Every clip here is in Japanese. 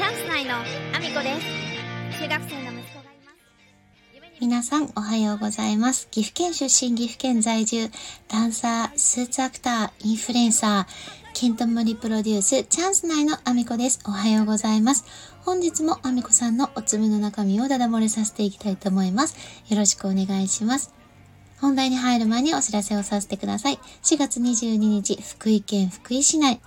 チャンス内のアミコです中学生の息子がいます皆さんおはようございます。岐阜県出身、岐阜県在住、ダンサー、スーツアクター、インフルエンサー、ケントムリプロデュース、チャンス内のアミコです。おはようございます。本日もアミコさんのおつむの中身をダダ漏れさせていきたいと思います。よろしくお願いします。本題に入る前にお知らせをさせてください。4月22日、福井県福井市内、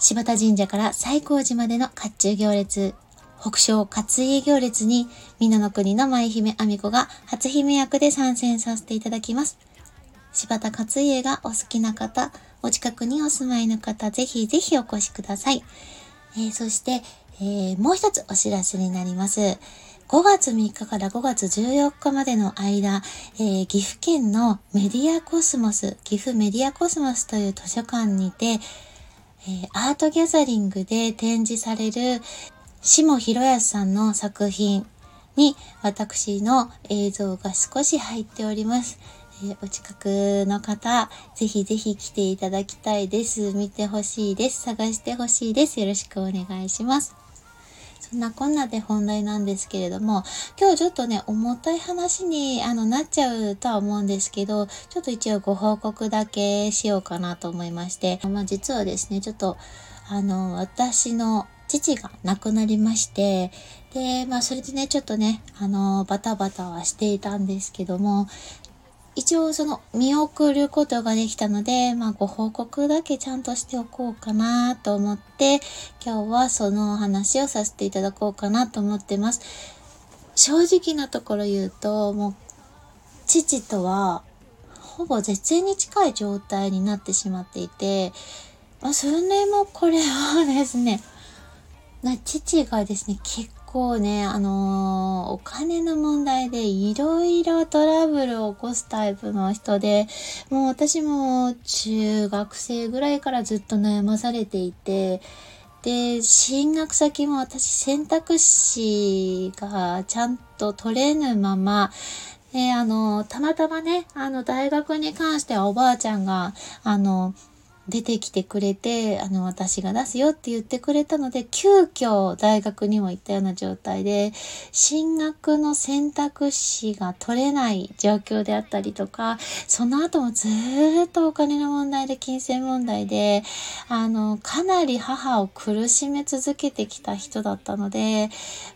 柴田神社から西光寺までの甲冑行列、北昇勝家行列に、美濃の国の舞姫阿美子が初姫役で参戦させていただきます。柴田勝家がお好きな方、お近くにお住まいの方、ぜひぜひお越しください。えー、そして、えー、もう一つお知らせになります。5月3日から5月14日までの間、えー、岐阜県のメディアコスモス、岐阜メディアコスモスという図書館にて、え、アートギャザリングで展示される下博康さんの作品に私の映像が少し入っております。え、お近くの方、ぜひぜひ来ていただきたいです。見てほしいです。探してほしいです。よろしくお願いします。そんなこんなで本題なんですけれども、今日ちょっとね、重たい話にあのなっちゃうとは思うんですけど、ちょっと一応ご報告だけしようかなと思いまして、まあ実はですね、ちょっとあの、私の父が亡くなりまして、で、まあそれでね、ちょっとね、あの、バタバタはしていたんですけども、一応その見送ることができたので、まあご報告だけちゃんとしておこうかなと思って、今日はそのお話をさせていただこうかなと思ってます。正直なところ言うと、もう父とはほぼ絶縁に近い状態になってしまっていて、まあそれもこれはですね、父がですね、結構ね、あのー、お金の問題でいろいろトラブルを起こすタイプの人で、もう私も中学生ぐらいからずっと悩まされていて、で、進学先も私選択肢がちゃんと取れぬまま、で、あの、たまたまね、あの、大学に関してはおばあちゃんが、あの、出てきてくれて、あの、私が出すよって言ってくれたので、急遽大学にも行ったような状態で、進学の選択肢が取れない状況であったりとか、その後もずっとお金の問題で、金銭問題で、あの、かなり母を苦しめ続けてきた人だったので、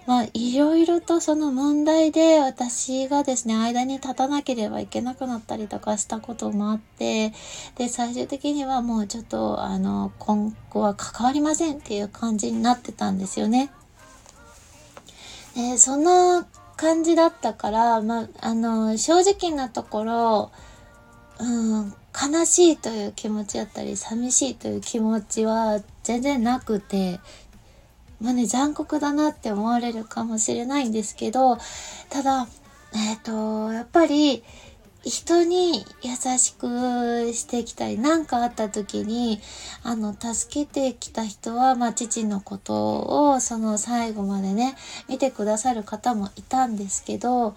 まあ、いろいろとその問題で私がですね、間に立たなければいけなくなったりとかしたこともあって、で、最終的にはもうちょっとあの今後は関わりませんっていう感じになってたんですよね。でそんな感じだったから、まあの正直なところ、うん、悲しいという気持ちだったり寂しいという気持ちは全然なくてまあね残酷だなって思われるかもしれないんですけどただえっ、ー、とやっぱり人に優しくしてきたい。何かあった時に、あの、助けてきた人は、まあ、父のことを、その最後までね、見てくださる方もいたんですけど、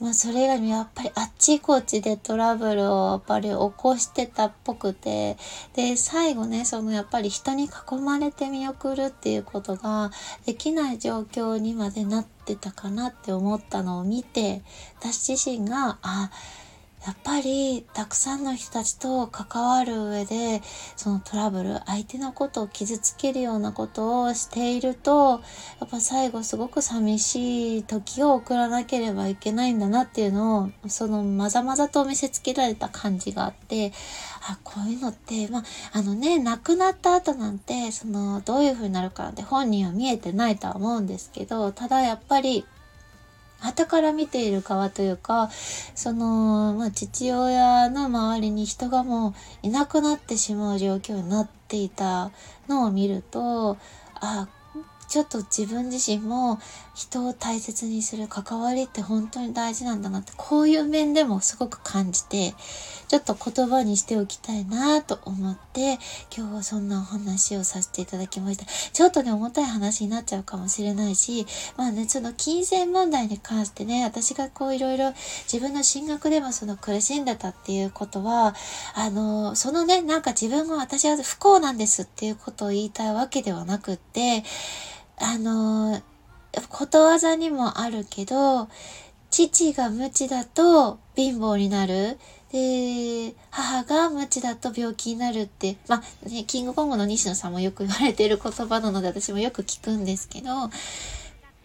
まあ、それ以外にやっぱりあっちこっちでトラブルをやっぱり起こしてたっぽくて、で、最後ね、そのやっぱり人に囲まれて見送るっていうことができない状況にまでなってたかなって思ったのを見て、私自身が、あ、やっぱりたくさんの人たちと関わる上でそのトラブル相手のことを傷つけるようなことをしているとやっぱ最後すごく寂しい時を送らなければいけないんだなっていうのをそのまざまざと見せつけられた感じがあってあこういうのってまああのね亡くなった後なんてそのどういう風になるかなんて本人は見えてないとは思うんですけどただやっぱり旗から見ている側というか、その、まあ、父親の周りに人がもういなくなってしまう状況になっていたのを見ると、あ、ちょっと自分自身も人を大切にする関わりって本当に大事なんだなって、こういう面でもすごく感じて、ちょっと言葉にしておきたいなと思って、今日はそんなお話をさせていただきました。ちょっとね、重たい話になっちゃうかもしれないし、まあね、その金銭問題に関してね、私がこういろいろ自分の進学でもその苦しんでたっていうことは、あの、そのね、なんか自分が私は不幸なんですっていうことを言いたいわけではなくって、あの、ことわざにもあるけど、父が無知だと貧乏になる。で、母が無知だと病気になるって、まあね、キングコングの西野さんもよく言われている言葉なので私もよく聞くんですけど、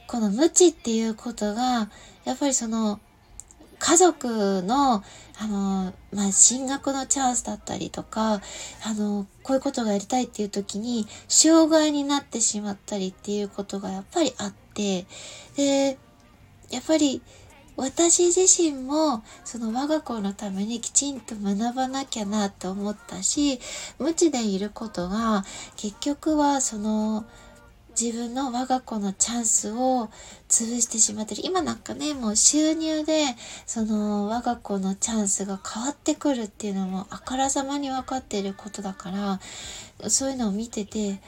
この無知っていうことが、やっぱりその、家族の、あの、まあ、進学のチャンスだったりとか、あの、こういうことがやりたいっていう時に、障害になってしまったりっていうことがやっぱりあって、で、やっぱり、私自身もその我が子のためにきちんと学ばなきゃなと思ったし無知でいることが結局はその自分の我が子のチャンスを潰してしまってる。今なんかねもう収入でその我が子のチャンスが変わってくるっていうのもあからさまに分かっていることだからそういうのを見てて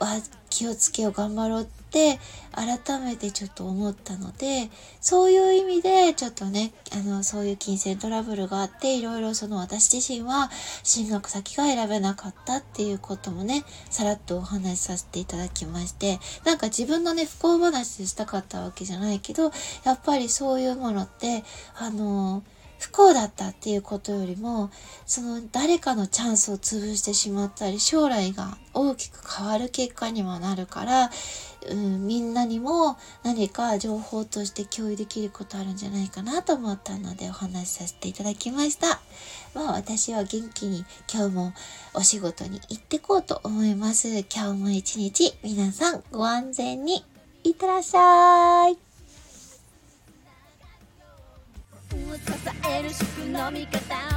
あ気をつけよう頑張ろうって改めてちょっと思ったのでそういう意味でちょっとねあのそういう金銭トラブルがあっていろいろその私自身は進学先が選べなかったっていうこともねさらっとお話しさせていただきましてなんか自分のね不幸話でしたかったわけじゃないけどやっぱりそういうものってあの不幸だったっていうことよりもその誰かのチャンスを潰してしまったり将来が大きく変わる結果にもなるから、うん、みんなにも何か情報として共有できることあるんじゃないかなと思ったのでお話しさせていただきました。まあ私は元気に今日もお仕事に行ってこうと思います。今日も一日皆さんご安全にいってらっしゃい。支える宿の味方